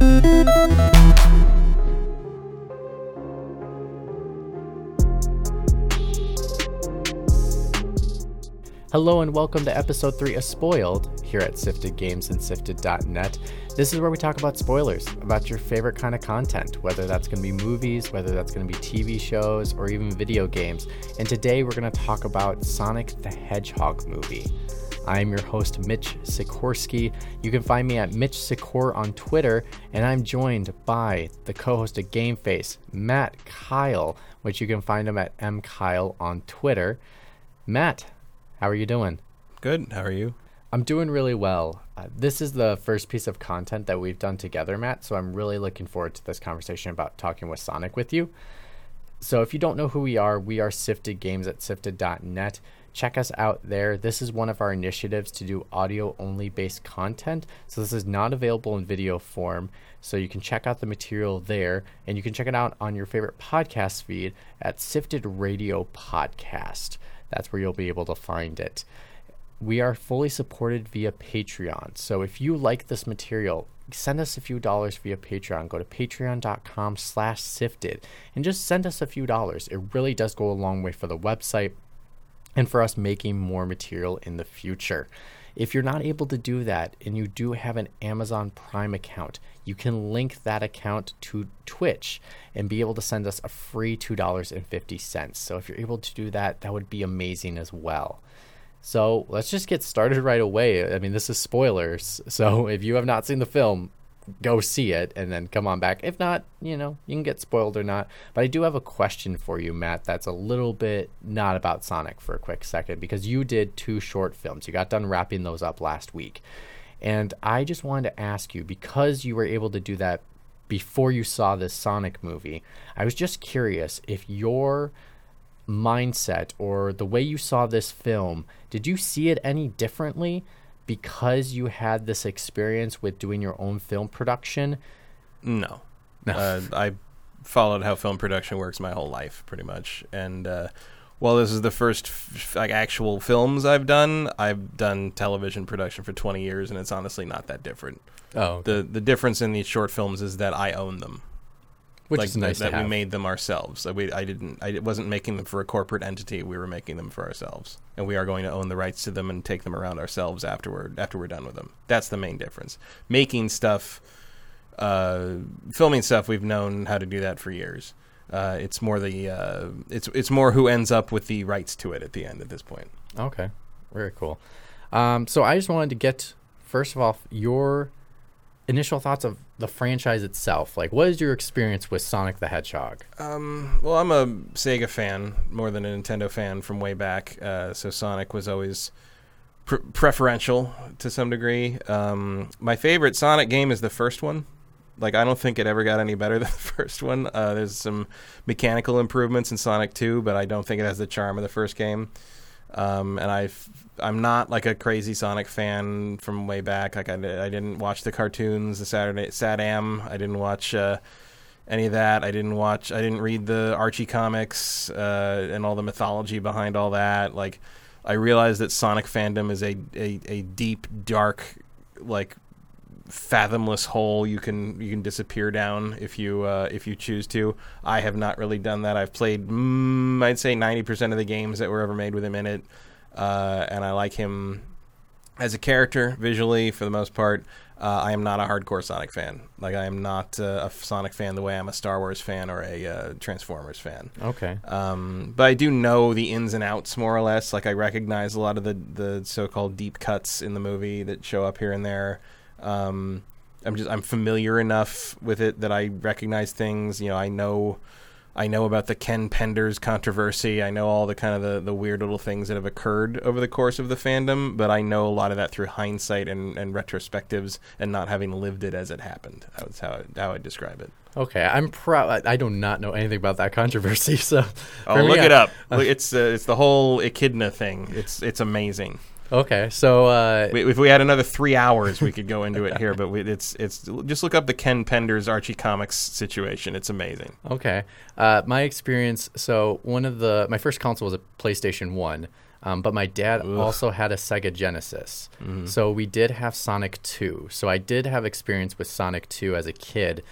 Hello and welcome to episode 3 of Spoiled here at Sifted Games and Sifted.net. This is where we talk about spoilers, about your favorite kind of content, whether that's going to be movies, whether that's going to be TV shows, or even video games. And today we're going to talk about Sonic the Hedgehog movie. I'm your host, Mitch Sikorski. You can find me at Mitch Sikor on Twitter, and I'm joined by the co host of Game Face, Matt Keil, which you can find him at mkyle on Twitter. Matt, how are you doing? Good. How are you? I'm doing really well. Uh, this is the first piece of content that we've done together, Matt, so I'm really looking forward to this conversation about talking with Sonic with you. So, if you don't know who we are, we are Sifted Games at sifted.net. Check us out there. This is one of our initiatives to do audio only based content. So, this is not available in video form. So, you can check out the material there and you can check it out on your favorite podcast feed at Sifted Radio Podcast. That's where you'll be able to find it. We are fully supported via Patreon. So if you like this material, send us a few dollars via Patreon. Go to patreon.com slash sifted and just send us a few dollars. It really does go a long way for the website and for us making more material in the future. If you're not able to do that and you do have an Amazon Prime account, you can link that account to Twitch and be able to send us a free $2.50. So if you're able to do that, that would be amazing as well. So let's just get started right away. I mean, this is spoilers. So if you have not seen the film, go see it and then come on back. If not, you know, you can get spoiled or not. But I do have a question for you, Matt, that's a little bit not about Sonic for a quick second because you did two short films. You got done wrapping those up last week. And I just wanted to ask you because you were able to do that before you saw this Sonic movie, I was just curious if your mindset or the way you saw this film, did you see it any differently because you had this experience with doing your own film production? No. uh, I followed how film production works my whole life, pretty much. And uh, while this is the first f- like actual films I've done, I've done television production for 20 years, and it's honestly not that different. Oh, The the difference in these short films is that I own them. Which like is nice that we made them ourselves. We, I didn't, I wasn't making them for a corporate entity. We were making them for ourselves, and we are going to own the rights to them and take them around ourselves afterward. After we're done with them, that's the main difference. Making stuff, uh, filming stuff, we've known how to do that for years. Uh, it's more the, uh, it's it's more who ends up with the rights to it at the end at this point. Okay, very cool. Um, so I just wanted to get first of all your initial thoughts of the franchise itself. Like, what is your experience with Sonic the Hedgehog? Um, well, I'm a Sega fan more than a Nintendo fan from way back. Uh, so Sonic was always pre- preferential to some degree. Um, my favorite Sonic game is the first one. Like, I don't think it ever got any better than the first one. Uh, there's some mechanical improvements in Sonic 2, but I don't think it has the charm of the first game. Um, and I, I'm not like a crazy Sonic fan from way back. Like I, I didn't watch the cartoons, the Saturday SatAM. I didn't watch uh, any of that. I didn't watch. I didn't read the Archie comics uh, and all the mythology behind all that. Like I realized that Sonic fandom is a a, a deep, dark, like fathomless hole you can you can disappear down if you uh, if you choose to. I have not really done that. I've played mm, I'd say ninety percent of the games that were ever made with him in it, uh, and I like him as a character visually for the most part. Uh, I am not a hardcore Sonic fan. Like I am not uh, a Sonic fan the way I'm a Star Wars fan or a uh, Transformers fan. Okay. Um, but I do know the ins and outs more or less. Like I recognize a lot of the the so-called deep cuts in the movie that show up here and there. Um, I'm just I'm familiar enough with it that I recognize things. You know, I know I know about the Ken Penders controversy. I know all the kind of the, the weird little things that have occurred over the course of the fandom, but I know a lot of that through hindsight and, and retrospectives and not having lived it as it happened. That's how I, how I describe it. Okay, I'm proud. I do not know anything about that controversy, so Oh, me, look I- it up. Look, it's uh, it's the whole echidna thing. It's it's amazing. Okay, so uh, We, if we had another three hours, we could go into it here. But we, it's it's just look up the Ken Penders Archie Comics situation. It's amazing. Okay. Uh, my experience. So one of the my first console was a PlayStation One. Um, but my dad also had a Sega Genesis. Mm-hmm. So we did have Sonic 2. So I did have experience with Sonic 2 as a kid.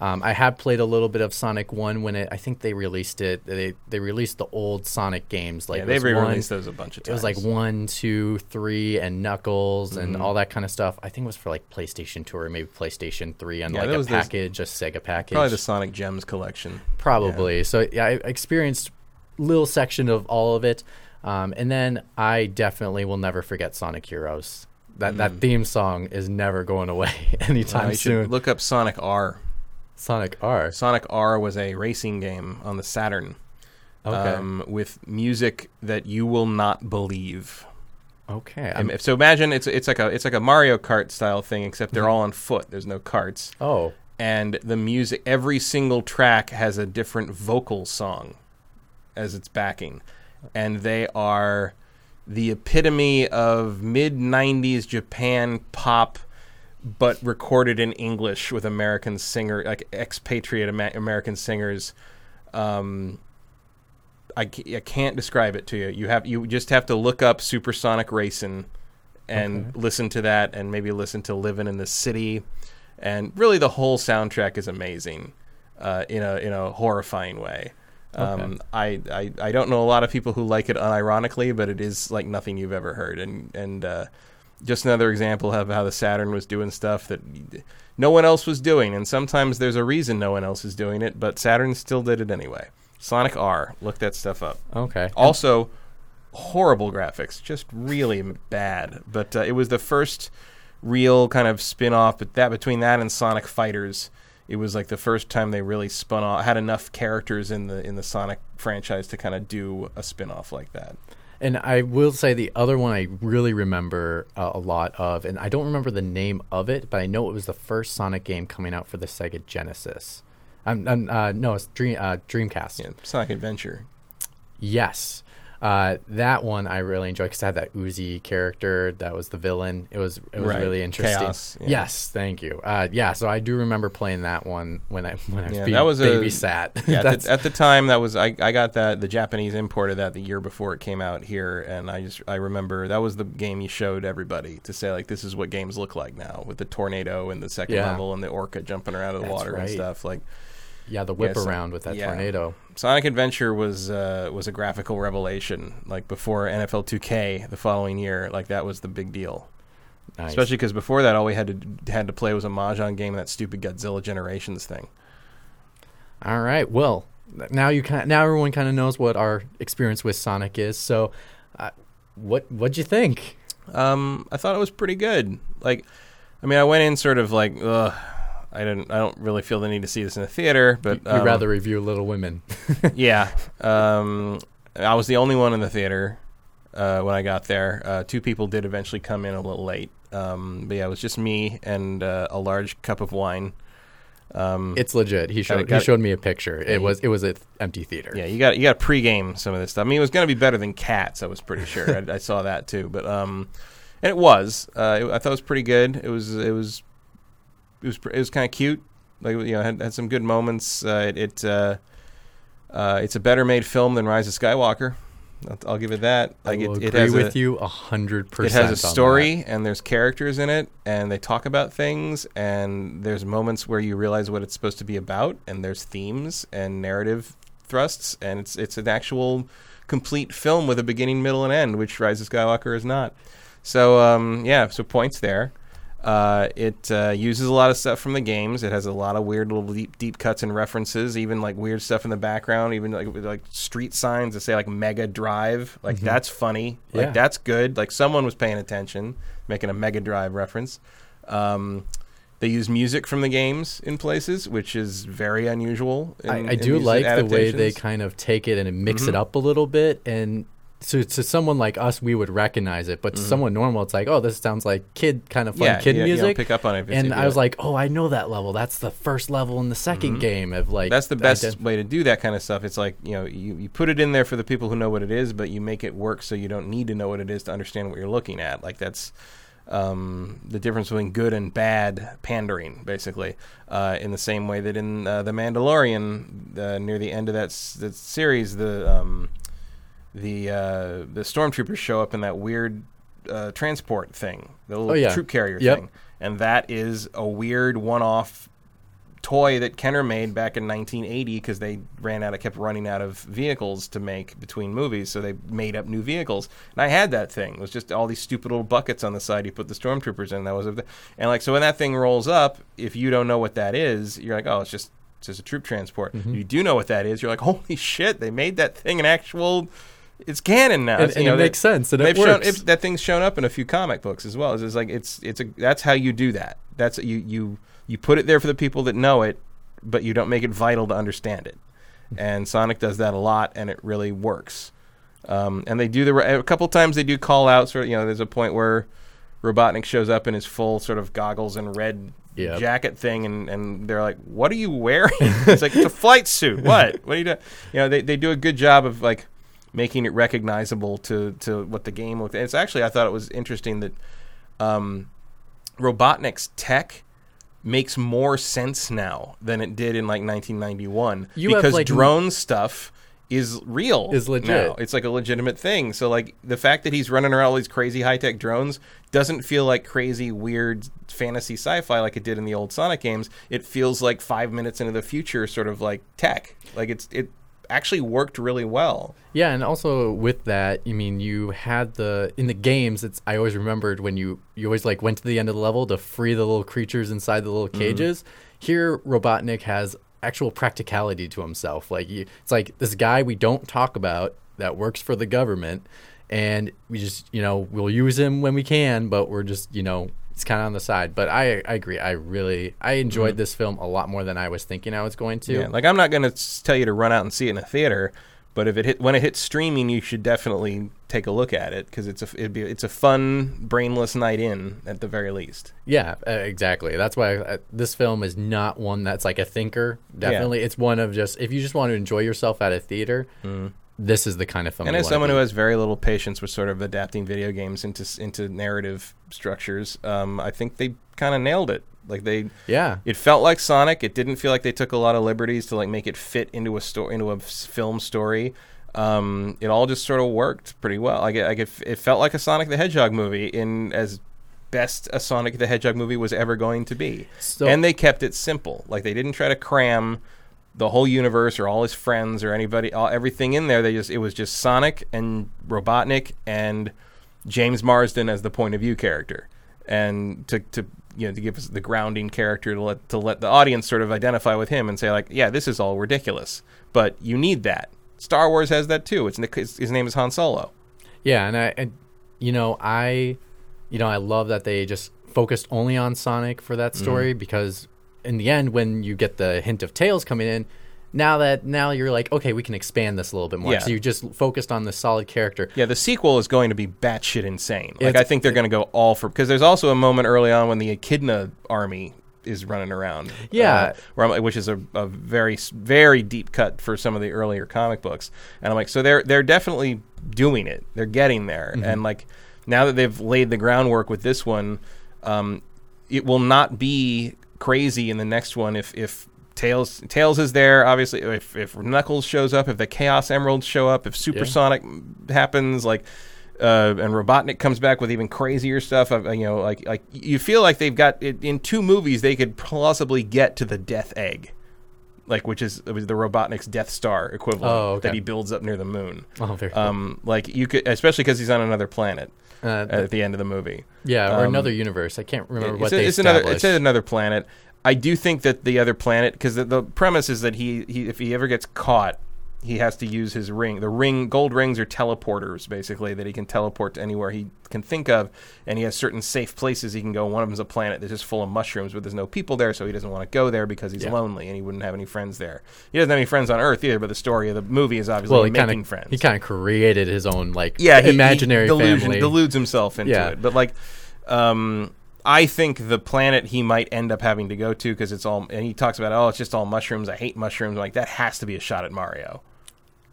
Um, I have played a little bit of Sonic 1 when it, I think they released it. They, they released the old Sonic games. Like yeah, they was re-released those a bunch of times. It was like one, two, three, and Knuckles Mm-hmm. and all that kind of stuff. I think it was for like PlayStation 2 or maybe PlayStation 3 and Yeah, like a was those- package, a Sega package. probably the Sonic Gems collection. Probably. So yeah, I experienced little section of all of it, um, and then I definitely will never forget Sonic Heroes. That that theme song is never going away anytime you soon. look up Sonic R. Sonic R. Sonic R was a racing game on the Saturn Okay. um, with music that you will not believe. okay. Um, so imagine it's it's like a it's like a Mario Kart style thing, except they're all on foot. There's no carts, oh. and the music. Every single track has a different vocal song as its backing, and they are the epitome of mid '90s Japan pop, but recorded in English with American singer like expatriate American singers. Um, I, I can't describe it to you. You have you just have to look up Supersonic Racing and Okay. listen to that, and maybe listen to Living in the City, and really the whole soundtrack is amazing, uh, in a in a horrifying way. Um, I, I I don't know a lot of people who like it unironically, but it is like nothing you've ever heard, and and uh, just another example of how the Saturn was doing stuff that no one else was doing, and sometimes there's a reason no one else is doing it, but Saturn still did it anyway. Sonic R, look that stuff up. Okay. Also, horrible graphics, just really bad. But uh, it was the first real kind of spin-off. But that between that and Sonic Fighters, it was like the first time they really spun off, had enough characters in the in the Sonic franchise to kind of do a spin-off like that. And I will say the other one I really remember uh, a lot of, and I don't remember the name of it, but I know it was the first Sonic game coming out for the Sega Genesis. Um, um, uh, no, it's Dream uh, Dreamcast. Yeah, Sonic Adventure. Yes. Uh, that one I really enjoyed because I had that Uzi character that was the villain. It was it was Right. really interesting. Chaos, yeah. Yes, thank you. Uh, yeah, so I do remember playing that one when I when I was Yeah, being that was a- babysat. Yeah, at the, at the time that was I, I got that the Japanese import of that the year before it came out here, and I just I remember that was the game you showed everybody to say like this is what games look like now with the tornado and the second Yeah. level and the orca jumping around of the That's water and stuff like yeah, the whip Yeah, so- around with that yeah. tornado. Sonic Adventure was uh, was a graphical revelation like before NFL 2K the following year like that was the big deal Nice. especially because before that all we had to had to play was a mahjong game and that stupid Godzilla Generations thing All right. Well, now you kind now everyone kind of knows what our experience with Sonic is. So, uh, what what'd you think? Um, I thought it was pretty good. Like, I mean, I went in sort of like, ugh, I didn't, I don't really feel the need to see this in the theater, but You'd um, rather review Little Women. yeah. Um, I was the only one in the theater uh, when I got there. Uh, two people did eventually come in a little late, um, but yeah, it was just me and uh, a large cup of wine. Um, It's legit. He showed he showed me a picture. It was it was an empty theater. Yeah, you got you got to pregame some of this stuff. I mean, it was going to be better than Cats. I was pretty sure. I, I saw that too, but um, and it was. Uh, it, I thought it was pretty good. It was it was it was it was kind of cute. Like you know, had, had some good moments. Uh, it it uh, uh, it's a better made film than Rise of Skywalker. I'll, I'll give it that. Like I will it, it agree has with a, you a hundred it has a story and there's characters in it and they talk about things and there's moments where you realize what it's supposed to be about and there's themes and narrative thrusts and it's it's an actual complete film with a beginning, middle, and end, which Rise of Skywalker is not. So um, yeah, so points there. Uh, it uh, uses a lot of stuff from the games. It has a lot of weird little deep, deep cuts and references, even like weird stuff in the background, even like like street signs that say like Mega Drive. Like that's funny. Like Yeah. that's good. Like someone was paying attention, making a Mega Drive reference. Um, they use music from the games in places, which is very unusual. in- I, I do like the way they kind of take it and mix Mm-hmm. it up a little bit. And so to someone like us, we would recognize it, but to someone normal, it's like, oh, this sounds like kid kind of fun Mm-hmm. yeah, kid you don't music. pick up on it. and I was like, oh, I know that level. That's the first level in the 2nd game of like. Mm-hmm. That's the best ident- way to do that kind of stuff. It's like you know you, you put it in there for the people who know what it is, but you make it work so you don't need to know what it is to understand what you're looking at. Like that's um, the difference between good and bad pandering, basically. Uh, in the same way that in uh, the Mandalorian, uh, near the end of that, s- that series, the um, the uh, the stormtroopers show up in that weird uh, transport thing, the little Oh, yeah. troop carrier Yep. thing, and that is a weird one-off toy that Kenner made back in 1980 because they ran out, of, kept running out of vehicles to make between movies, so they made up new vehicles. And I had that thing. It was just all these stupid little buckets on the side you put the stormtroopers in. That was a, and like so when that thing rolls up, if you don't know what that is, you're like, oh, it's just it's just a troop transport. Mm-hmm. You do know what that is. You're like, holy shit, they made that thing an actual. It's canon now. And, It's, know, it makes sense and it They've shown if that thing's shown up in a few comic books as well. It's just like it's it's a that's how you do that. That's you you you put it there for the people that know it, but you don't make it vital to understand it. And Sonic does that a lot, and it really works. Um, and they do the a couple times they do call out sort of you know there's a point where Robotnik shows up in his full sort of goggles and red Yep. jacket thing, and, and they're like, "What are you wearing?" it's like it's a flight suit. What? What are you doing? You know, they they do a good job of like making it recognizable to to what the game looked. It's actually I thought it was interesting that um, Robotnik's tech makes more sense now than it did in like 1991 You because like, drone stuff is real Is legit. now. It's like a legitimate thing. So like the fact that he's running around all these crazy high tech drones doesn't feel like crazy weird fantasy sci-fi like it did in the old Sonic games. It feels like 5 minutes into the future sort of like tech. Like it's it actually worked really well. Yeah, and also with that, I mean, you had the in the games. It's I always remembered when you you always like went to the end of the level to free the little creatures inside the little mm-hmm. cages. Here, Robotnik has actual practicality to himself. Like you, it's like this guy we don't talk about that works for the government, and we just you know we'll use him when we can, but we're just you know. It's kind of on the side, but I, I agree. I really I enjoyed this film a lot more than I was thinking I was going to. Yeah, like I'm not going to tell you to run out and see it in a theater, but if it hit when it hits streaming, you should definitely take a look at it because it's a it'd be it's a fun brainless night in at the very least. Yeah, uh, exactly. That's why uh, this film is not one that's like a thinker. Definitely, it's one of just if you just want to enjoy yourself at a theater, this is the kind of film. And as someone who has very little patience with sort of adapting video games into into narrative structures, um, I think they kind of nailed it. Like they, yeah, it felt like Sonic. It didn't feel like they took a lot of liberties to like make it fit into a story, into a film story. Um, it all just sort of worked pretty well. Like, it, like it, it felt like a Sonic the Hedgehog movie in as best a Sonic the Hedgehog movie was ever going to be. So- and they kept it simple. Like they didn't try to cram the whole universe or all his friends or anybody, all, everything in there. They just it was just Sonic and Robotnik and James Marsden as the point of view character, and to to you know to give us the grounding character to let to let the audience sort of identify with him and say like, yeah, this is all ridiculous, but you need that. Star Wars has that too. It's his, his name is Han Solo. yeah, and I, and, you know, I, you know, I love that they just focused only on Sonic for that story mm-hmm. because in the end, when you get the hint of Tails coming in. Now that now you're like okay, we can expand this a little bit more. Yeah. So you just focused on the solid character. Yeah, the sequel is going to be batshit insane. Like It's- I think they're going to go all for because there's also a moment early on when the Echidna army is running around. Yeah. uh, where I'm which is a, a very very deep cut for some of the earlier comic books, and I'm like, so they're they're definitely doing it. They're getting there, and like now that they've laid the groundwork with this one, um, it will not be crazy in the next one if if Tails Tails is there. Obviously, if if Knuckles shows up, if the Chaos Emeralds show up, if Supersonic happens, like. Uh, and Robotnik comes back with even crazier stuff. Uh, you know, like like you feel like they've got it, in two movies they could possibly get to the Death Egg, like which is it was the Robotnik's Death Star equivalent Oh, okay. that he builds up near the moon. Oh, very cool. Um, like you could, especially because he's on another planet Uh, at the end of the movie. yeah, or um, another universe. I can't remember what It's, a- they it's another. established. It's another planet. I do think that the other planet, because the, the premise is that he, he, if he ever gets caught, he has to use his ring. The ring, gold rings are teleporters, basically, that he can teleport to anywhere he can think of, and he has certain safe places he can go. One of them is a planet that's just full of mushrooms, but there's no people there, so he doesn't want to go there because he's Yeah. lonely and he wouldn't have any friends there. He doesn't have any friends on Earth either, but the story of the movie is obviously well, he making kind of friends. he kind of created his own like yeah, he, imaginary he delusion, family. deludes himself into Yeah. it. But like, um, I think the planet he might end up having to go to because it's all, and he talks about, oh, it's just all mushrooms. I hate mushrooms. Like that has to be a shot at Mario.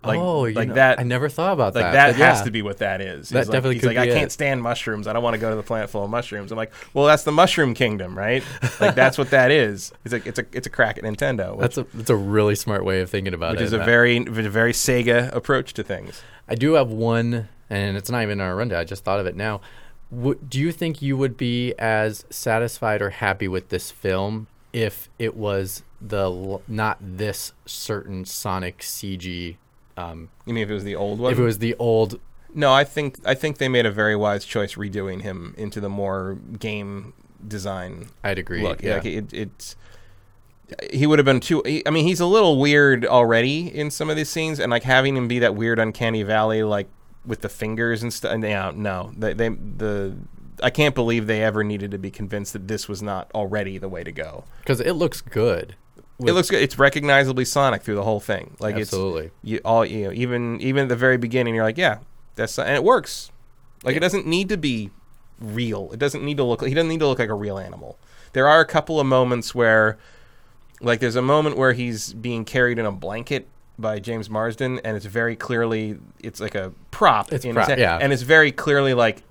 Like, oh, like know, that. I never thought about like that. that has yeah. to be what that is. That he's like, definitely he's could like, I can't stand mushrooms. I don't want to go to the planet full of mushrooms. I'm like, well, that's the Mushroom Kingdom, right? like that's what that is. It's like it's a it's a crack at Nintendo, which, That's a that's a really smart way of thinking about it. which is a very very Sega approach to things. I do have one, and it's not even in our rundown. I just thought of it now. W- do you think you would be as satisfied or happy with this film if it was the l- not this certain Sonic CG? Um, You mean if it was the old one? if it was the old, No, I think I think they made a very wise choice redoing him into the more game design I'd agree. look. yeah. Like it, it's he would have been too. I mean, he's a little weird already in some of these scenes, and like having him be that weird uncanny valley, like with the fingers and stuff. Yeah, no, they, they the. I can't believe they ever needed to be convinced that this was not already the way to go. because it looks good. It looks good. It's recognizably Sonic through the whole thing. Like Absolutely. it's you all you know. Even even at the very beginning, you're like, yeah, that's and it works. Like it doesn't need to be real. It doesn't need to look. He doesn't need to look like a real animal. There are a couple of moments where, like, there's a moment where he's being carried in a blanket by James Marsden, and it's very clearly it's like a prop. It's prop, yeah. and it's very clearly like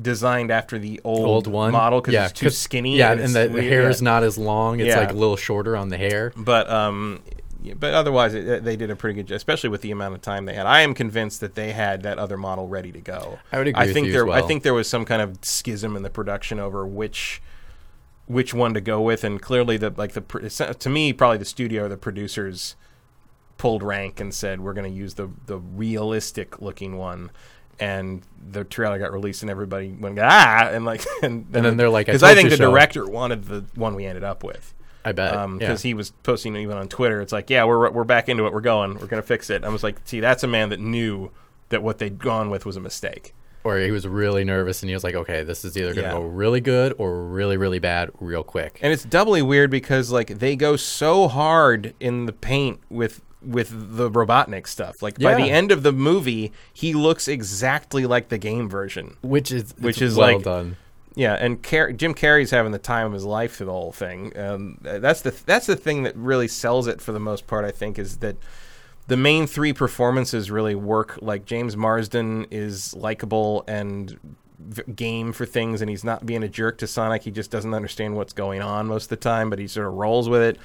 designed after the old, old one model because yeah, it's too skinny. Yeah, and, and, the, hair is not as long. It's Yeah. like a little shorter on the hair. But um, but otherwise, it, they did a pretty good job, especially with the amount of time they had. I am convinced that they had that other model ready to go. I would agree I with think you as there, I think there was some kind of schism in the production over which which one to go with, and clearly the like the to me probably the studio or the producers pulled rank and said we're going to use the the realistic looking one. And the trailer got released, and everybody went ah, and like, and, And then they're like, I because I, told think the so. director wanted the one we ended up with I bet. because yeah. he was posting even on Twitter. It's like, yeah, we're we're back into it. We're going. We're gonna fix it. I was like, see, that's a man that knew that what they'd gone with was a mistake. or he was really nervous and he was like, okay, this is either going to Yeah. go really good or really, really bad real quick. And it's doubly weird because like they go so hard in the paint with with the Robotnik stuff. Like by the end of the movie, he looks exactly like the game version. which is Which is well like- done. Yeah, and Car- Jim Carrey's having the time of his life through the whole thing. Um, that's the that's the thing that really sells it for the most part. I think is that the main three performances really work. Like James Marsden is likable and v- game for things, and he's not being a jerk to Sonic. He just doesn't understand what's going on most of the time, but he sort of rolls with it.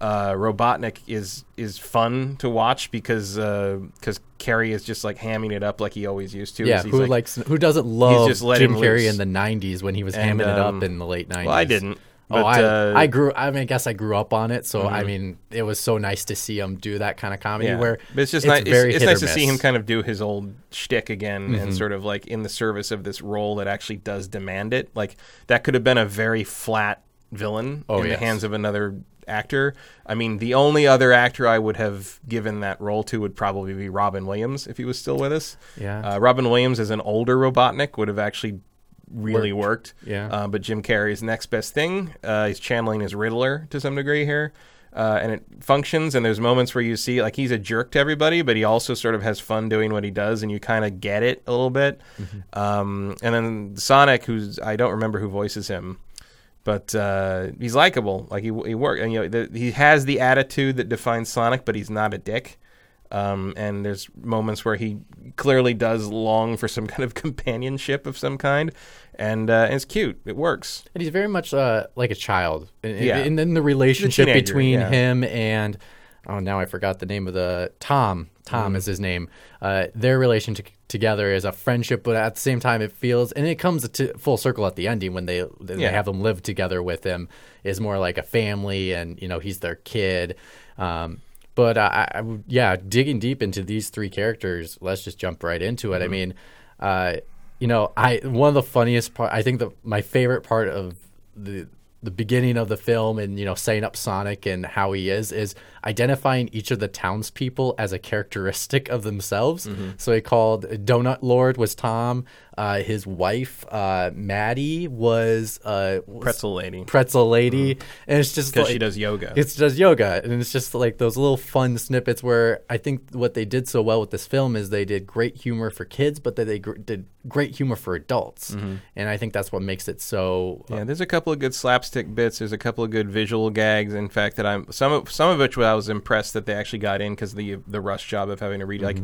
Uh, Robotnik is is fun to watch because because Carrey is just like hamming it up like he always used to. Yeah, He's who like, likes who doesn't love just Jim Carrey in the '90s when he was And, hamming it um, up in the late '90s? Well, I didn't. Oh, I, uh, I grew. I mean, I guess I grew up on it, so I Mhm. mean, it was so nice to see him do that kind of comedy. Yeah, Where but it's just it's nice. It's, it's nice to see him kind of do his old shtick again, and Mhm. sort of like in the service of this role that actually does demand it. Like that could have been a very flat villain Oh, in yes. the hands of another actor. I mean, the only other actor I would have given that role to would probably be Robin Williams if he was still with us. yeah, Uh, Robin Williams as an older Robotnik would have actually really worked. yeah. Uh, but Jim Carrey's next best thing. Uh, he's channeling his Riddler to some degree here. Uh, and it functions, and there's moments where you see like he's a jerk to everybody, but he also sort of has fun doing what he does, and you kind of get it a little bit. Um, and then Sonic, who's I don't remember who voices him, but uh, he's likable. Like he he work, and you know the, he has the attitude that defines Sonic, but he's not a dick. Um, and there's moments where he clearly does long for some kind of companionship of some kind, and uh, it's cute. It works. and he's very much uh, like a child. And, Yeah. and then the relationship teenager, between yeah. him and oh, now I forgot the name of the Tom. Tom Mm. is his name. Uh, their relationship together is a friendship, but at the same time, it feels and it comes to full circle at the ending when they they Yeah. have them live together with him is more like a family, and you know he's their kid. Um, but I, I yeah, digging deep into these three characters, let's just jump right into it. I mean, uh, you know, I one of the funniest part. I think the my favorite part of the the beginning of the film and you know setting up Sonic and how he is is identifying each of the townspeople as a characteristic of themselves. Mm-hmm. So he called Donut Lord was Tom. Uh, his wife uh, Maddie was uh, Pretzel lady pretzel lady, and it's just because like, she does yoga. it's does yoga, and it's just like those little fun snippets where I think what they did so well with this film is they did great humor for kids, but that they gr- did great humor for adults, and I think that's what makes it so. yeah, there's a couple of good slapstick bits. There's a couple of good visual gags. In fact, that I'm some of some of which I was impressed that they actually got in because the the rush job of having to read. Like,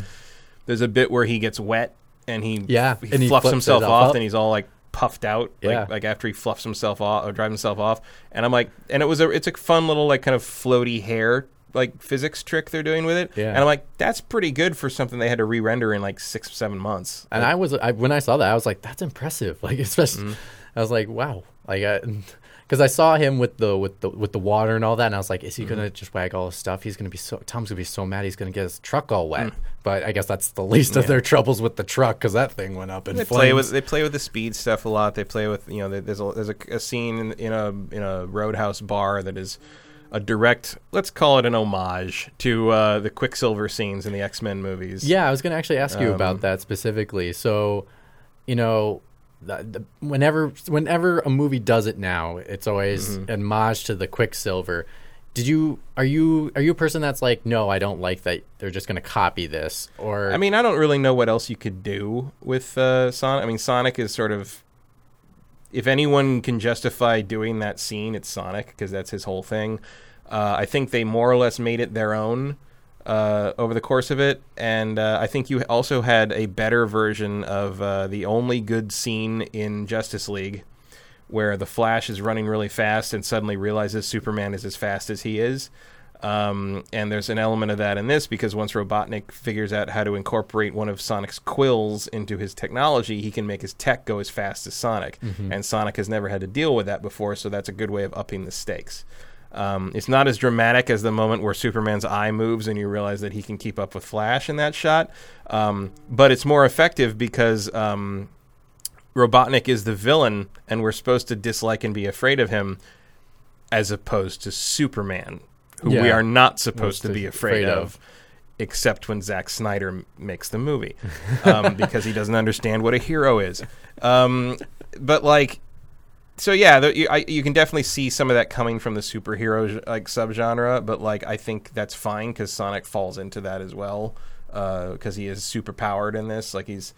there's a bit where he gets wet and he Yeah, he, and he fluffs himself off up. and he's all like puffed out Yeah. like, like after he fluffs himself off or drives himself off and i'm like and it was a it's a fun little like kind of floaty hair like physics trick they're doing with it Yeah. and i'm like that's pretty good for something they had to re-render in like six seven months And I was I, when I saw that I was like, that's impressive. Like especially, Mm-hmm. I was like, wow. Like because I saw him with the with the with the water and all that, and I was like, is he Mm-hmm. gonna just wag all his stuff? He's gonna be so Tom's gonna be so mad. He's gonna get his truck all Mm. wet. But I guess that's the least of their troubles with the truck because that thing went up in they flames. play with they play with the speed stuff a lot. They play with you know there's a there's a, a scene in, in a in a roadhouse bar that is a direct let's call it an homage to uh, the Quicksilver scenes in the X Men movies. Yeah, I was going to actually ask you Um, about that specifically. So, you know, the, the, whenever whenever a movie does it now, it's always Mm-hmm. an homage to the Quicksilver. Did you are you are you a person that's like, no, I don't like that they're just going to copy this or I mean, I don't really know what else you could do with uh, Sonic. I mean, Sonic is sort of. If anyone can justify doing that scene, it's Sonic because that's his whole thing. Uh, I think they more or less made it their own uh, over the course of it, and uh, I think you also had a better version of uh, the only good scene in Justice League, where the Flash is running really fast and suddenly realizes Superman is as fast as he is. Um, and there's an element of that in this because once Robotnik figures out how to incorporate one of Sonic's quills into his technology, he can make his tech go as fast as Sonic. And Sonic has never had to deal with that before, so that's a good way of upping the stakes. Um, it's not as dramatic as the moment where Superman's eye moves and you realize that he can keep up with Flash in that shot, um, but it's more effective because um, Robotnik is the villain, and we're supposed to dislike and be afraid of him, as opposed to Superman, who we are not supposed to be afraid, afraid of. of. Except when Zack Snyder m- makes the movie, um, because he doesn't understand what a hero is. Um, but like, so yeah, the, you, I, you can definitely see some of that coming from the superhero like subgenre. But like, I think that's fine because Sonic falls into that as well uh, because he is super powered in this. Like he's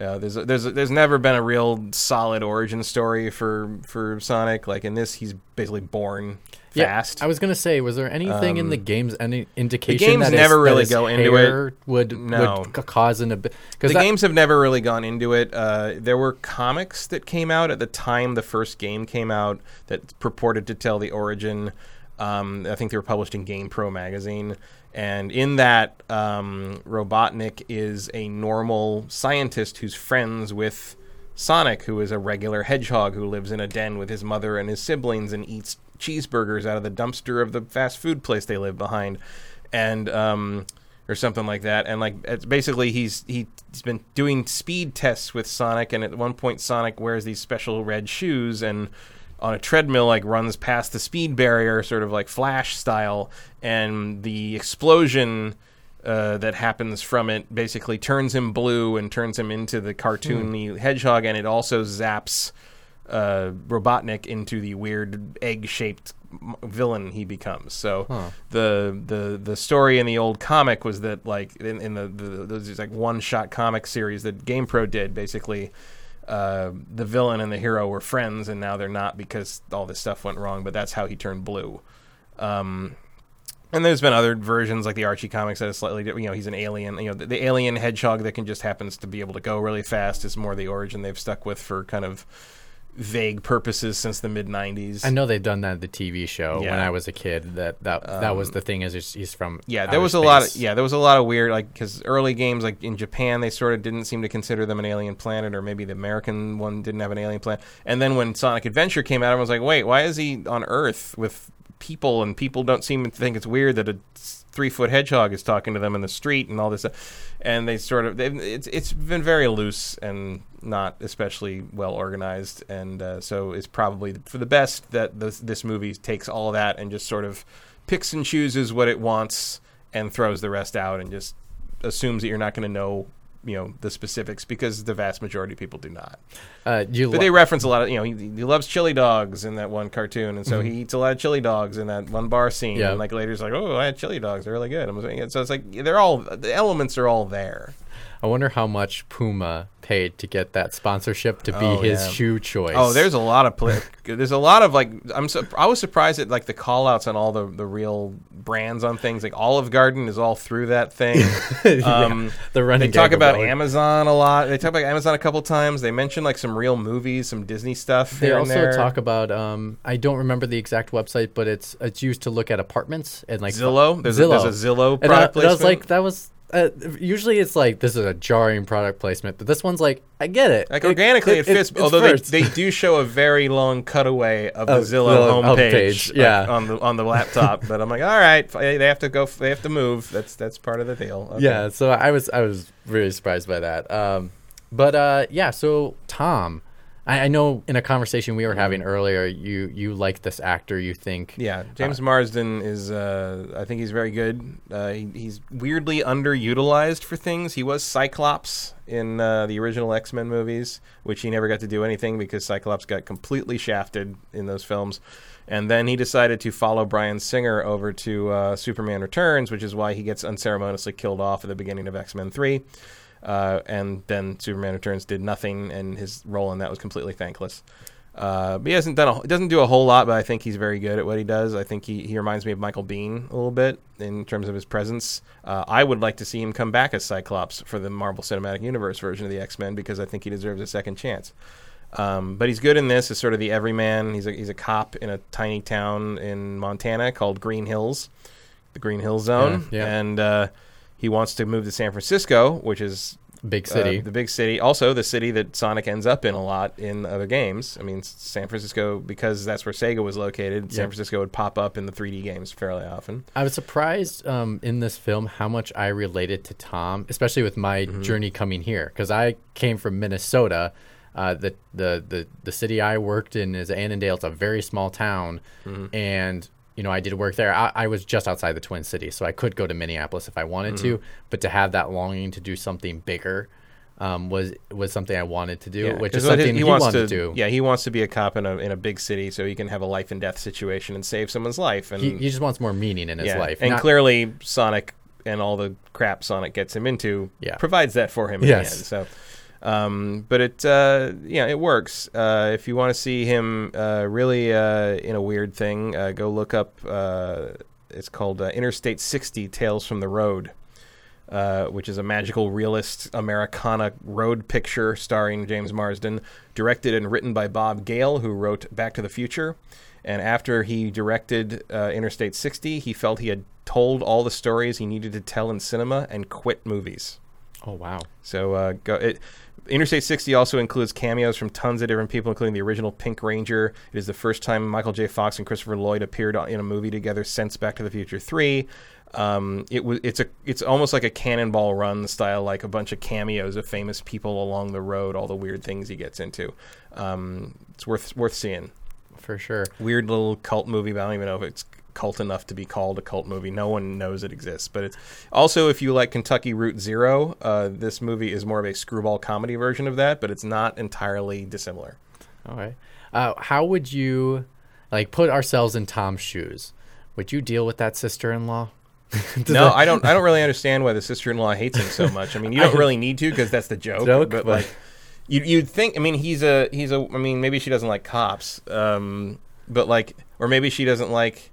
uh, there's there's there's never been a real solid origin story for for Sonic. Like in this, he's basically born fast. I was gonna say, was there anything in the Um, game's any indication The games that his- never that really his go into it. Would No. would cause an because the games have never really gone into it. Uh, there were comics that came out at the time the first game came out that purported to tell the origin. Um, I think they were published in GamePro magazine, and in that, um, Robotnik is a normal scientist who's friends with Sonic, who is a regular hedgehog who lives in a den with his mother and his siblings and eats cheeseburgers out of the dumpster of the fast food place they live behind, and um, or something like that. And like basically he's he's been doing speed tests with Sonic, and at one point Sonic wears these special red shoes and on a treadmill like runs past the speed barrier, sort of like Flash style, and the explosion. Uh, that happens from it basically turns him blue and turns him into the cartoony hedgehog, and it also zaps uh, Robotnik into the weird egg-shaped villain he becomes. So Huh. the the the story in the old comic was that like in, in the, the those like one-shot comic series that GamePro did, basically. Uh, the villain and the hero were friends, and now they're not because all this stuff went wrong. But that's how he turned blue. Um, and there's been other versions like the Archie comics that is slightly different. You know, he's an alien. You know, the, the alien hedgehog that can just happens to be able to go really fast is more the origin they've stuck with for kind of vague purposes since the mid '90s. I know they've done that the TV show when I was a kid. That that that was um, the thing is he's- from Yeah, there was a lot of yeah, there was a lot of weird like because early games like in Japan they sort of didn't seem to consider them an alien planet, or maybe the American one didn't have an alien planet. And then when Sonic Adventure came out, everyone was like, wait, why is he on Earth with people? And people don't seem to think it's weird that a three foot hedgehog is talking to them in the street and all this. And they sort of it's it's been very loose and not especially well organized, and uh, so it's probably for the best that this this movie takes all that and just sort of picks and chooses what it wants and throws the rest out and just assumes that you're not going to know you know the specifics because the vast majority of people do not. Uh, you But lo- they reference a lot of you know he, he loves chili dogs in that one cartoon, and so Mhm. he eats a lot of chili dogs in that one bar scene. Yeah. And like later he's like, oh, I had chili dogs, they're really good. I'm saying so it's like they're all the elements are all there. I wonder how much Puma paid to get that sponsorship to be Oh, his yeah. shoe choice. Oh, there's a lot of pla there's a lot of like I'm so, I was surprised at like the call outs on all the the real brands on things like Olive Garden is all through that thing. Um, the running. They talk about Olive- Amazon a lot. They talk about Amazon a couple times. They mention like some real movies, some Disney stuff. They here and also there. talk about. Um, I don't remember the exact website, but it's it's used to look at apartments and like Zillow. There's, Zillow. A, there's a Zillow And I, product and I was like, that was. Uh, usually it's like this is a jarring product placement, but this one's like I get it. Like organically, it, fits. it's although they, they do show a very long cutaway of the Of Zillow homepage, homepage, yeah. uh, on the on the laptop. but I'm like, all right, they have to go. They have to move. That's that's part of the deal. Okay. Yeah, so I was I was really surprised by that. Um, but uh, yeah, so Tom, I, I know in a conversation we were having earlier, you you like this actor. You think Yeah, James Marsden is. Uh, I think he's very good. Uh, he, he's weirdly underutilized for things. He was Cyclops in uh, the original X Men movies, which he never got to do anything because Cyclops got completely shafted in those films. And then he decided to follow Bryan Singer over to uh, Superman Returns, which is why he gets unceremoniously killed off at the beginning of X Men Three. Uh, and then Superman Returns did nothing, and his role in that was completely thankless. Uh, but he hasn't done a, doesn't do a whole lot, but I think he's very good at what he does. I think he, he reminds me of Michael Biehn a little bit in terms of his presence. Uh, I would like to see him come back as Cyclops for the Marvel Cinematic Universe version of the X Men because I think he deserves a second chance. Um, but he's good in this as sort of the everyman. He's a, he's a cop in a tiny town in Montana called Green Hills, the Green Hills Zone, Yeah, yeah. and uh, he wants to move to San Francisco, which is big uh, city? the big city. Also, the city that Sonic ends up in a lot in other games. I mean, San Francisco, because that's where Sega was located, San Yeah. Francisco would pop up in the 3D games fairly often. I was surprised um, in this film how much I related to Tom, especially with my Mm-hmm. journey coming here, because I came from Minnesota. Uh, the, the the the city I worked in is Annandale. It's a very small town, Mm-hmm. and you know I did work there. I, I was just outside the Twin Cities, so I could go to Minneapolis if I wanted Mm-hmm. to. But to have that longing to do something bigger um, was was something I wanted to do, which is something he, wants wanted to, do. Yeah, he wants to be a cop in a in a big city so he can have a life and death situation and save someone's life. And He, he just wants more meaning in his yeah, life. and Not- clearly Sonic and all the crap Sonic gets him into Yeah. provides that for him. In Yes. the end, so. Um, but it, uh, yeah, it works. Uh, if you want to see him uh, really uh, in a weird thing, uh, go look up. Uh, it's called uh, Interstate 60: Tales from the Road, uh, which is a magical realist Americana road picture starring James Marsden, directed and written by Bob Gale, who wrote Back to the Future. And after he directed uh, Interstate 60, he felt he had told all the stories he needed to tell in cinema and quit movies. oh wow, So uh, go, it, Interstate 60 also includes cameos from tons of different people, including the original Pink Ranger. It is the first time Michael J. Fox and Christopher Lloyd appeared in a movie together since Back to the Future 3. Um, it was it's a it's almost like a cannonball run style, like a bunch of cameos of famous people along the road, all the weird things he gets into. Um, it's worth worth seeing. for sure. Weird little cult movie. But I don't even know if it's cult enough to be called a cult movie. No one knows it exists. But it's also if you like Kentucky Route Zero, uh, this movie is more of a screwball comedy version of that, but it's not entirely dissimilar. All right. Uh, how would you like put ourselves in Tom's shoes? Would you deal with that sister-in-law? No, that- I don't. I don't really understand why the sister-in-law hates him so much. I mean, you don't really need to because that's the joke. Joke, but but- like, you you'd think. I mean, he's a he's a. I mean, maybe she doesn't like cops. Um, but like, or maybe she doesn't like.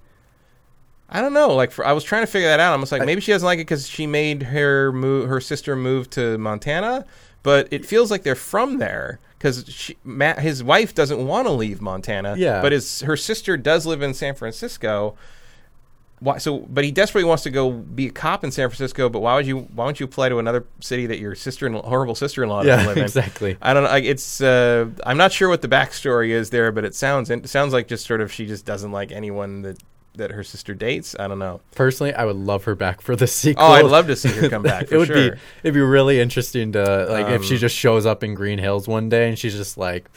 I don't know. Like, for, I was trying to figure that out. I'm just like, maybe she doesn't like it because she made her move, her sister move to Montana. But it feels like they're from there because Matt, his wife, doesn't want to leave Montana. Yeah. But his her sister does live in San Francisco. Why? So, but he desperately wants to go be a cop in San Francisco. But why would you? Why don't you apply to another city that your sister, and horrible sister-in-law, yeah, live in? exactly. I don't know. It's. Uh, I'm not sure what the backstory is there, but it sounds it sounds like just sort of she just doesn't like anyone that that her sister dates. I don't know. Personally, I would love her back for the sequel. Oh, I'd love to see her come back. For it would sure. be it'd be really interesting to like if she Um, just shows up in Green Hills one day and she's just like,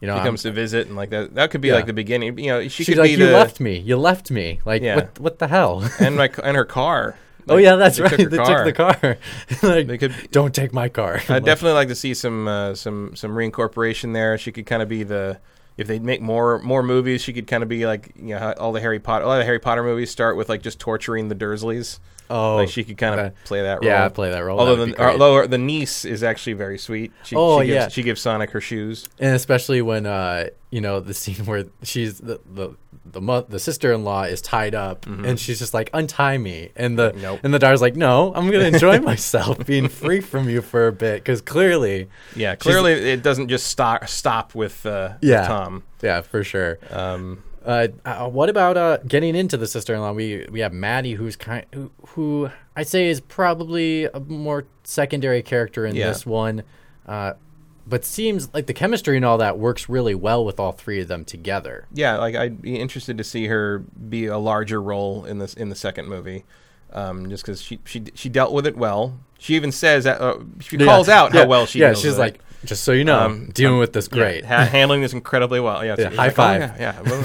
you know, She I'm- comes to visit and like that. That could be Yeah. like the beginning. You know, she she's could like, be you the left me, you left me. Like, Yeah. what what the hell? and my and her car. oh yeah, that's they right. took they car. took the car. like, They could. don't take my car. I'd definitely like to see some uh, some some reincorporation there. She could kind of be the if they make more more movies, she could kind of be like you know all the Harry Potter all the Harry Potter movies start with like just torturing the Dursleys. Oh, like she could kind of play that role. yeah, play that role. Although That the, although the niece is actually very sweet. She, Oh, she gives, yeah. she gives Sonic her shoes. and especially when uh, you know the scene where she's the the the, mo- the sister-in-law is tied up and she's just like untie me and the Mm-hmm. Nope. and the daughter's like no i'm gonna enjoy myself being free from you for a bit because clearly Yeah, clearly it doesn't just stop stop with, uh, with Tom. yeah for sure Um, Uh, uh, what about uh, getting into the sister-in-law? We we have Maddie, who's kind, who, who I'd say is probably a more secondary character in Yeah. this one, uh, but seems like the chemistry and all that works really well with all three of them together. yeah, like I'd be interested to see her be a larger role in this in the second movie, um, just because she she she dealt with it well. She even says that uh, she calls out how well she yeah. deals She's with like, it. Just so you know, Um, dealing um, with this Yeah, great. ha- handling this incredibly well. Yeah, Yeah, it's high like, oh, five. yeah, yeah. blah.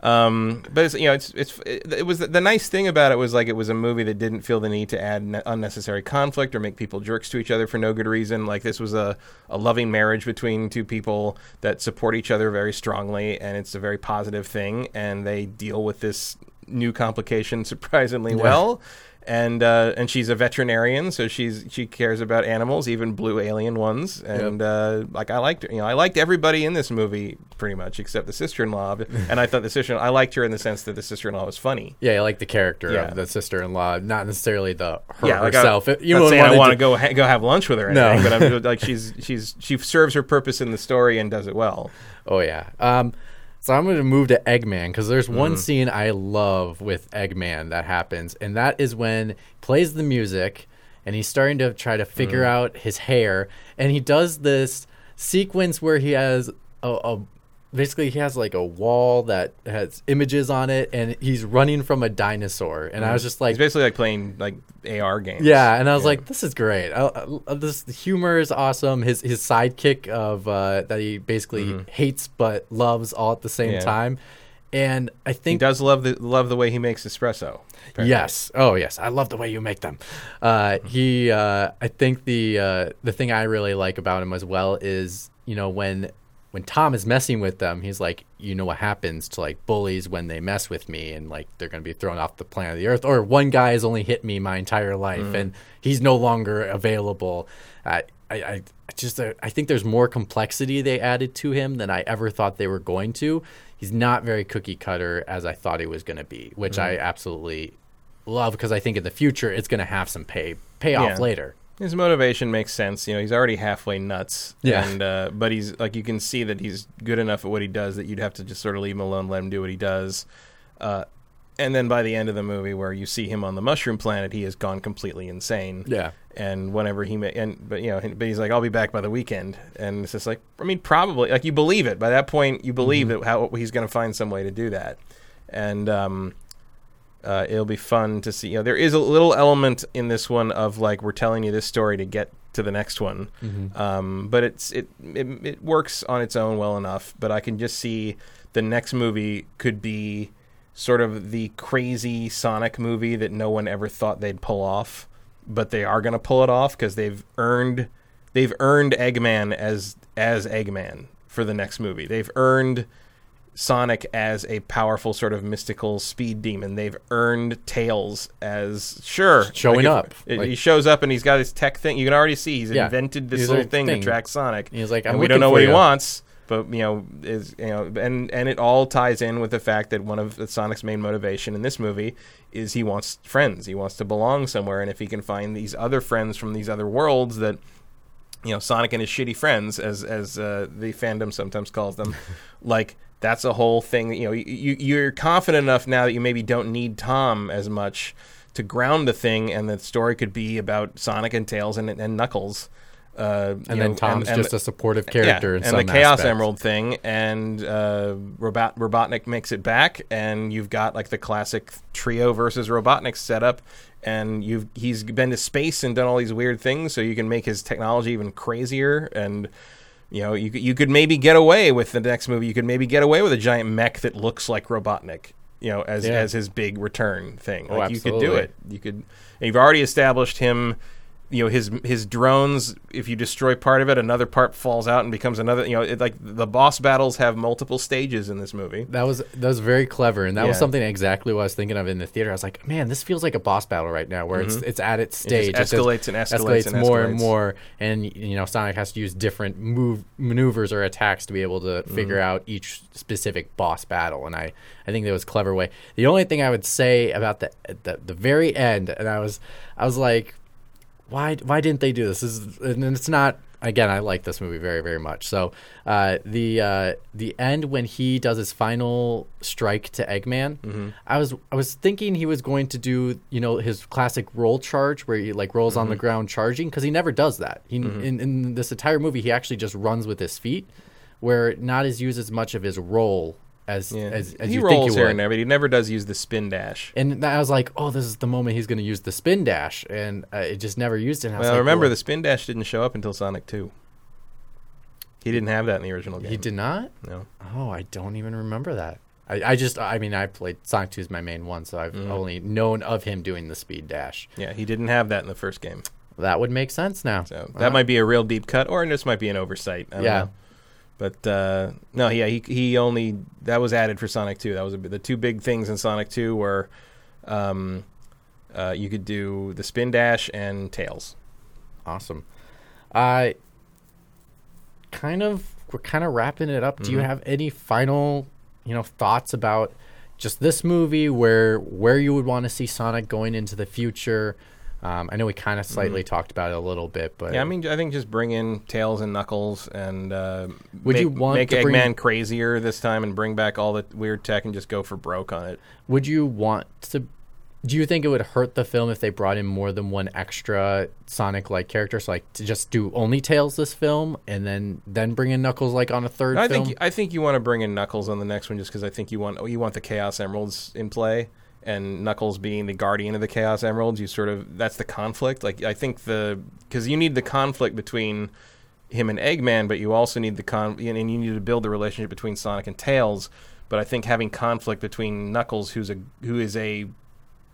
um, but it's you know it's it's it, it was the nice thing about it was like it was a movie that didn't feel the need to add ne- unnecessary conflict or make people jerks to each other for no good reason. Like this was a a loving marriage between two people that support each other very strongly, and it's a very positive thing. And they deal with this new complication surprisingly well and uh, and she's a veterinarian, so she's she cares about animals, even blue alien ones. And uh, like I liked, you know, I liked everybody in this movie pretty much except the sister-in-law. and I thought the sister, I liked her in the sense that the sister-in-law was funny. yeah, I like the character Yeah. of the sister-in-law, not necessarily the her yeah, like I, herself. not you wouldn't saying I want to go ha- go have lunch with her, No. anything, but I'm like she's she's she serves her purpose in the story and does it well. Oh yeah. Um, so I'm going to move to Eggman because there's one Mm-hmm. scene I love with Eggman that happens, and that is when he plays the music and he's starting to try to figure Mm-hmm. out his hair, and he does this sequence where he has a, a basically he has like a wall that has images on it, and he's running from a dinosaur, and I was just like, It's basically like playing like AR games. yeah, and I was Yeah. like, "This is great. I, I, this the humor is awesome. His his sidekick of uh, that he basically hates but loves all at the same Mm-hmm. Yeah. time, and I think he does love the love the way he makes espresso. apparently. yes, oh yes, I love the way you make them. Uh, he, uh, I think the uh, the thing I really like about him as well is you know when when Tom is messing with them, he's like, you know what happens to like bullies when they mess with me, and like they're gonna be thrown off the planet of the earth. Or one guy has only hit me my entire life, and he's no longer available. I, I, I just, uh, I think there's more complexity they added to him than I ever thought they were going to. He's not very cookie cutter as I thought he was gonna be, which I absolutely love because I think in the future it's gonna have some pay payoff Yeah. later. His motivation makes sense. You know, he's already halfway nuts. Yeah. And uh, but he's like you can see that he's good enough at what he does that you'd have to just sort of leave him alone, let him do what he does. Uh, and then by the end of the movie, where you see him on the mushroom planet, he has gone completely insane. Yeah. And whenever he ma- and but you know, but he's like, I'll be back by the weekend, and it's just like, I mean, probably like you believe it by that point. You believe Mm-hmm. that how he's going to find some way to do that, and um, uh, it'll be fun to see. You know, there is a little element in this one of like we're telling you this story to get to the next one, um, but it's it, it it works on its own well enough. But I can just see the next movie could be sort of the crazy Sonic movie that no one ever thought they'd pull off, but they are going to pull it off because they've earned they've earned Eggman as as Eggman for the next movie. They've earned Sonic as a powerful sort of mystical speed demon. They've earned Tails as sure Showing if- up, it- like- he shows up and he's got his tech thing. You can already see he's Yeah. invented this He's little thing, thing. to track Sonic. He's like, we don't know what he wants, but you know is you know and and it all ties in with the fact that one of Sonic's main motivation in this movie is he wants friends. He wants to belong somewhere, and if he can find these other friends from these other worlds that you know Sonic and his shitty friends, as as uh, the fandom sometimes calls them, like that's a whole thing. You know, you you're confident enough now that you maybe don't need Tom as much to ground the thing, and the story could be about Sonic and Tails and and Knuckles. Uh, And then know, Tom's and- just a supportive character in and the Chaos. Emerald thing, and uh, Robot Robotnik makes it back, and you've got like the classic trio versus Robotnik setup, and you've he's been to space and done all these weird things, so you can make his technology even crazier, and you know you could- you could maybe get away with the next movie, you could maybe get away with a giant mech that looks like Robotnik. you know, as Yeah. as his big return thing. Oh, Like you could do it. You could. And you've already established him. You know his his drones. If you destroy part of it, another part falls out and becomes another. You know, it, like the boss battles have multiple stages in this movie. That was that was very clever, and that was something exactly what I was thinking of in the theater. I was like, man, this feels like a boss battle right now, where it's it's at its Mm-hmm. It stage, just It escalates and escalates and more and more, and you know, Sonic has to use different move maneuvers or attacks to be able to Mm-hmm. figure out each specific boss battle. And I I think that was a clever way. The only thing I would say about the the, the very end, and I was I was like, why why didn't they do this? this is, and it's not again i like this movie very very much so uh, the uh, the end when he does his final strike to eggman Mm-hmm. i was i was thinking he was going to do you know his classic roll charge where he like rolls on the Mm-hmm. ground charging because he never does that he in, in this entire movie he actually just runs with his feet where not as used as much of his roll as Yeah. as, as he you rolls think he here would and there, but he never does use the spin dash. and I was like, "Oh, this is the moment he's going to use the spin dash," and uh, it just never used it. And I Well, like, remember well, the spin dash didn't show up until Sonic Two. He didn't have that in the original game. He did not. No. Oh, I don't even remember that. I, I just, I mean, I played Sonic 2 is my main one, so I've Mm-hmm. only known of him doing the speed dash. Yeah, he didn't have that in the first game. That would make sense now. So that might be a real deep cut, or this might be an oversight. I don't Yeah. know. But uh, no, yeah, he he only that was added for Sonic Two. That was a, the two big things in Sonic Two were, um, uh, you could do the spin dash and tails. Awesome. I kind of we're kind of wrapping it up. Do you Mhm. have any final, you know, thoughts about just this movie where where you would want to see Sonic going into the future? Um, I know we kind of slightly talked about it a little bit, but Mm-hmm. Yeah, I mean, I think just bring in Tails and Knuckles and uh, Would make, you want make Eggman bring- crazier this time and bring back all the weird tech and just go for broke on it? Would you want to? Do you think it would hurt the film if they brought in more than one extra Sonic-like character? So, like, to just do only Tails this film, and then then bring in Knuckles like on a third I film? think I think you want to bring in Knuckles on the next one just because I think you want you want the Chaos Emeralds in play and Knuckles being the guardian of the Chaos Emeralds. You sort of that's the conflict. Like I think the because you need the conflict between him and Eggman, but you also need the con and you need to build the relationship between Sonic and Tails. But I think having conflict between Knuckles, who's a who is a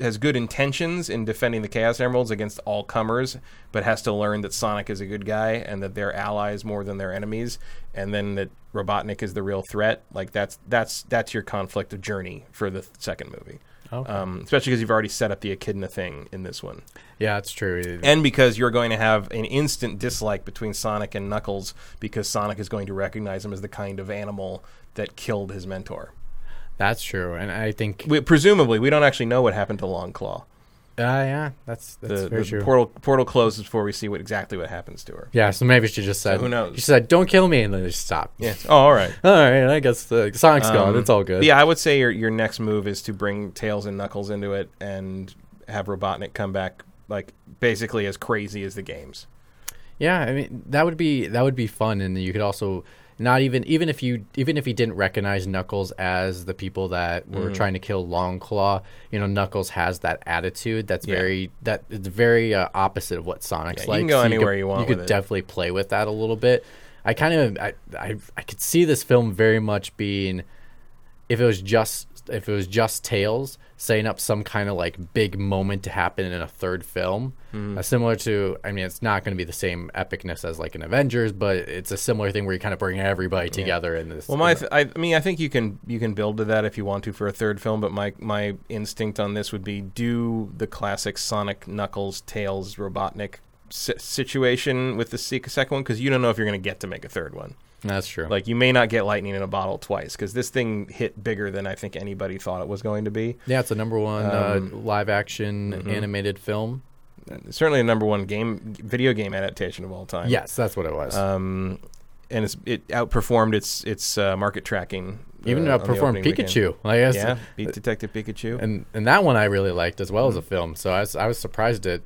has good intentions in defending the Chaos Emeralds against all comers, but has to learn that Sonic is a good guy and that they're allies more than their enemies, and then that Robotnik is the real threat. Like that's that's that's your conflict of journey for the second movie. Okay. Um, especially because you've already set up the echidna thing in this one, yeah, that's true. and because you're going to have an instant dislike between Sonic and Knuckles because Sonic is going to recognize him as the kind of animal that killed his mentor. that's true, and I think, We, presumably, we don't actually know what happened to Longclaw. Uh, yeah, that's that's the, very the true. portal portal closes before we see what exactly what happens to her. yeah, so maybe she just said, who knows? She said, "Don't kill me," and then just stop. Yeah. Oh, all right. All right, I guess the Sonic's gone. Um, It's all good. Yeah, I would say your your next move is to bring Tails and Knuckles into it and have Robotnik come back like basically as crazy as the games. Yeah, I mean that would be that would be fun, and you could also not even even if you even if he didn't recognize Knuckles as the people that were Mm-hmm. trying to kill Longclaw, you know Knuckles has that attitude that's Yeah. very that it's very uh, opposite of what Sonic's Yeah, you like. can go so anywhere could, you want You could with it. definitely play with that a little bit. I kind of I, I I could see this film very much being if it was just if it was just Tails setting up some kind of like big moment to happen in a third film, Mm-hmm. uh, similar to I mean it's not going to be the same epicness as like an Avengers, but it's a similar thing where you kind of bring everybody together in this. Well, my th- I, I mean, I think you can you can build to that if you want to for a third film, but my my instinct on this would be do the classic Sonic Knuckles Tails Robotnik si- situation with the sec- second one because you don't know if you're going to get to make a third one. That's true. Like you may not get lightning in a bottle twice because this thing hit bigger than I think anybody thought it was going to be. yeah, it's a number one Um, uh, live action mhm. animated film. Certainly a number one game video game adaptation of all time. Yes, that's what it was. Um, and it's, it outperformed its its uh, market tracking. Even uh, outperformed. Pikachu. I guess. Yeah, beat Detective Pikachu. And and that one I really liked as well as a Mm-hmm. film. So I was I was surprised at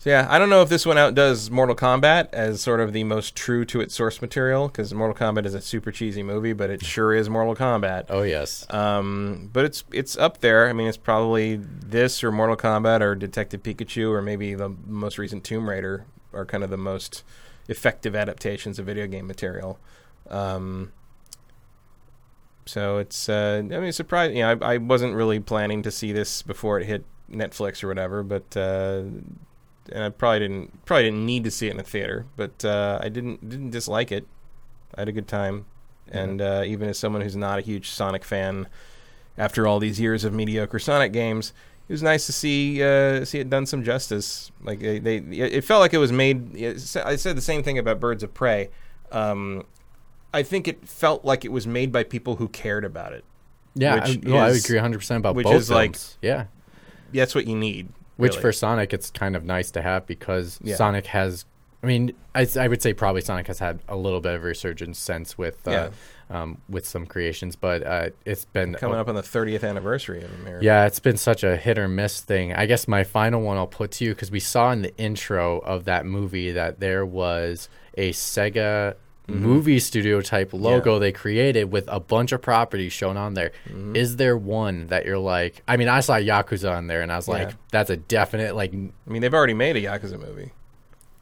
So yeah, I don't know if this one outdoes Mortal Kombat as sort of the most true to its source material because Mortal Kombat is a super cheesy movie, but it sure is Mortal Kombat. oh yes. Um, but it's it's up there. I mean, it's probably this or Mortal Kombat or Detective Pikachu or maybe the most recent Tomb Raider are kind of the most effective adaptations of video game material. Um, So it's uh, I mean surprised. You know, I, I wasn't really planning to see this before it hit Netflix or whatever, but uh, and I probably didn't probably didn't need to see it in a theater, but uh, I didn't didn't dislike it. I had a good time, and uh, even as someone who's not a huge Sonic fan, after all these years of mediocre Sonic games, it was nice to see uh, see it done some justice. Like they, they, it felt like it was made. I said the same thing about Birds of Prey. Um, I think it felt like it was made by people who cared about it. Yeah, I, Which no, I agree 100 percent about which both is, like, films. yeah, That's what you need. Which really. for Sonic it's kind of nice to have because Yeah. Sonic has. I mean, I, I would say probably Sonic has had a little bit of a resurgence since with uh, um, with some creations, but uh, it's been coming up on the 30th anniversary of America. Yeah, it's been such a hit or miss thing. I guess my final one I'll put to you because we saw in the intro of that movie that there was a Sega movie studio type logo they created with a bunch of properties shown on there. Is there one that you're like? I mean, I saw Yakuza on there, and I was like, Yeah. that's a definite like I mean, they've already made a Yakuza movie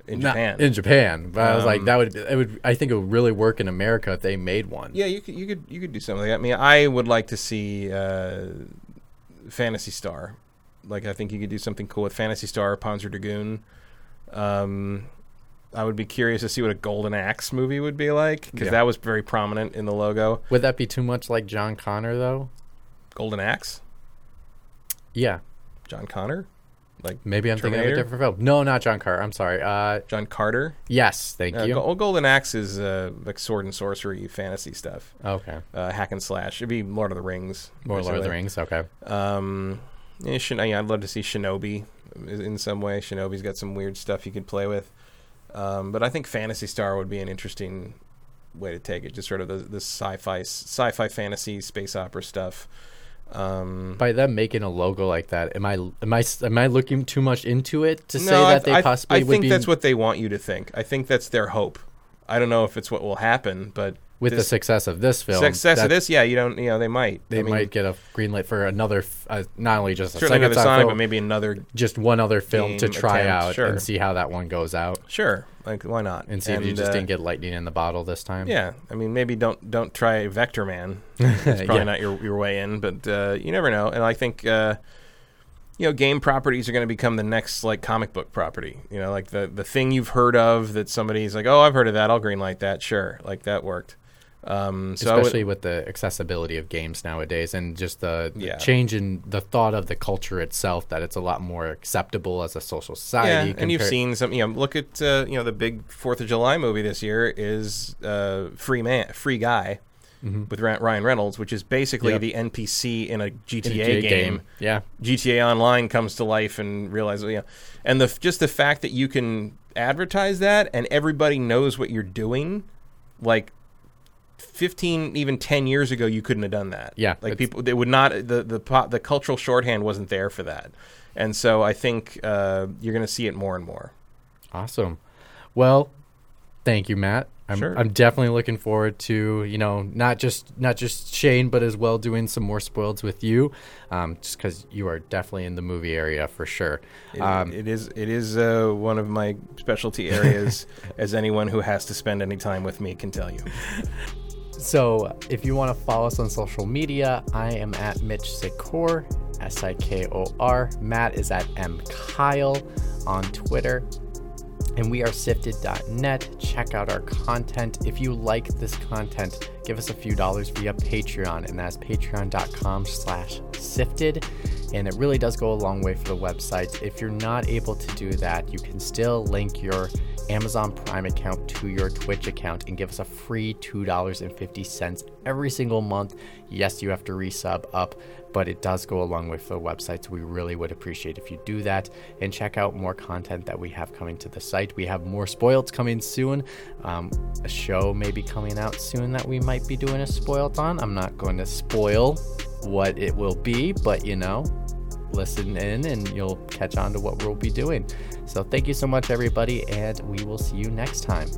in Japan. in Japan. But I was like, Um, that would it would I think it would really work in America if they made one. yeah, you could you could you could do something like that. I mean, I would like to see uh, Phantasy Star. Like, I think you could do something cool with Phantasy Star, Panzer Dragoon. Um, I would be curious to see what a Golden Axe movie would be like because Yeah. that was very prominent in the logo. Would that be too much like John Connor though? Golden Axe, Yeah, John Connor, like maybe I'm thinking of a different film. No, not John Carter. I'm sorry. Uh, John Carter. yes, thank Uh, you. Go- Golden Axe is uh, like sword and sorcery fantasy stuff, Okay. uh, hack and slash. It'd be Lord of the Rings. More Lord of the. Rings. Okay. Um, yeah, Shin- yeah, I'd love to see Shinobi in some way. Shinobi's got some weird stuff you could play with. Um, but I think Phantasy Star would be an interesting way to take it. Just sort of the, the sci-fi, sci-fi fantasy space opera stuff. Um, By them making a logo like that, am I am I am I looking too much into it to say no, I- that they I, possibly I think be that's what they want you to think. I think that's their hope. I don't know if it's what will happen, but with the success of this film? success of this, yeah, you don't, you know, they might. they I mean, might get a green light for another, uh, not only just a second another Sonic, film, but maybe another. just one other film to try attempt, out sure. and see how that one goes out, Sure, like why not? and see if you just uh, didn't get lightning in the bottle this time. Yeah, I mean, maybe don't don't try Vectorman. It's probably Yeah. not your your way in, but uh, you never know. And I think uh, you know, game properties are going to become the next like comic book property. You know, like the the thing you've heard of that somebody's like, oh, I've heard of that. I'll greenlight that. Sure, like that worked. Um, so I would- especially with the accessibility of games nowadays and just the, the Yeah. change in the thought of the culture itself that it's a lot more acceptable as a social society. yeah, and you've seen some. You know, look at uh, you know the big Fourth of July movie this year is uh, Free Man, Free Guy. With Ryan Reynolds, which is basically Yep. the NPC in a GTA, in a G- game Yeah, GTA Online comes to life and realizes, you know, and the just the fact that you can advertise that and everybody knows what you're doing, like. 15 even 10 years ago you couldn't have done that Yeah, like people they would not the the the cultural shorthand wasn't there for that and so i think uh, you're going to see it more and more awesome. Well, thank you, Matt. I'm, Sure. I'm definitely looking forward to you know not just not just Shane, but as well doing some more spoils with you, um, just because you are definitely in the movie area for sure. It- Um, it is it is uh, one of my specialty areas as anyone who has to spend any time with me can tell you So, if you want to follow us on social media, I am at Mitch Sikor, S I K O R. Matt is at M Keil on Twitter. And we are sifted.net. Check out our content. If you like this content, give us a few dollars via Patreon, and that's patreon.com slash sifted. And it really does go a long way for the website. If you're not able to do that, you can still link your Amazon Prime account to your Twitch account and give us a free $2.50 every single month. Yes, you have to resub up, but it does go a long way for the website. So we really would appreciate if you do that and check out more content that we have coming to the site. We have more spoileds coming soon. Um, a show may be coming out soon that we might be doing a spoiled on. I'm not going to spoil what it will be, but you know, listen in and you'll catch on to what we'll be doing. So thank you so much, everybody, and we will see you next time.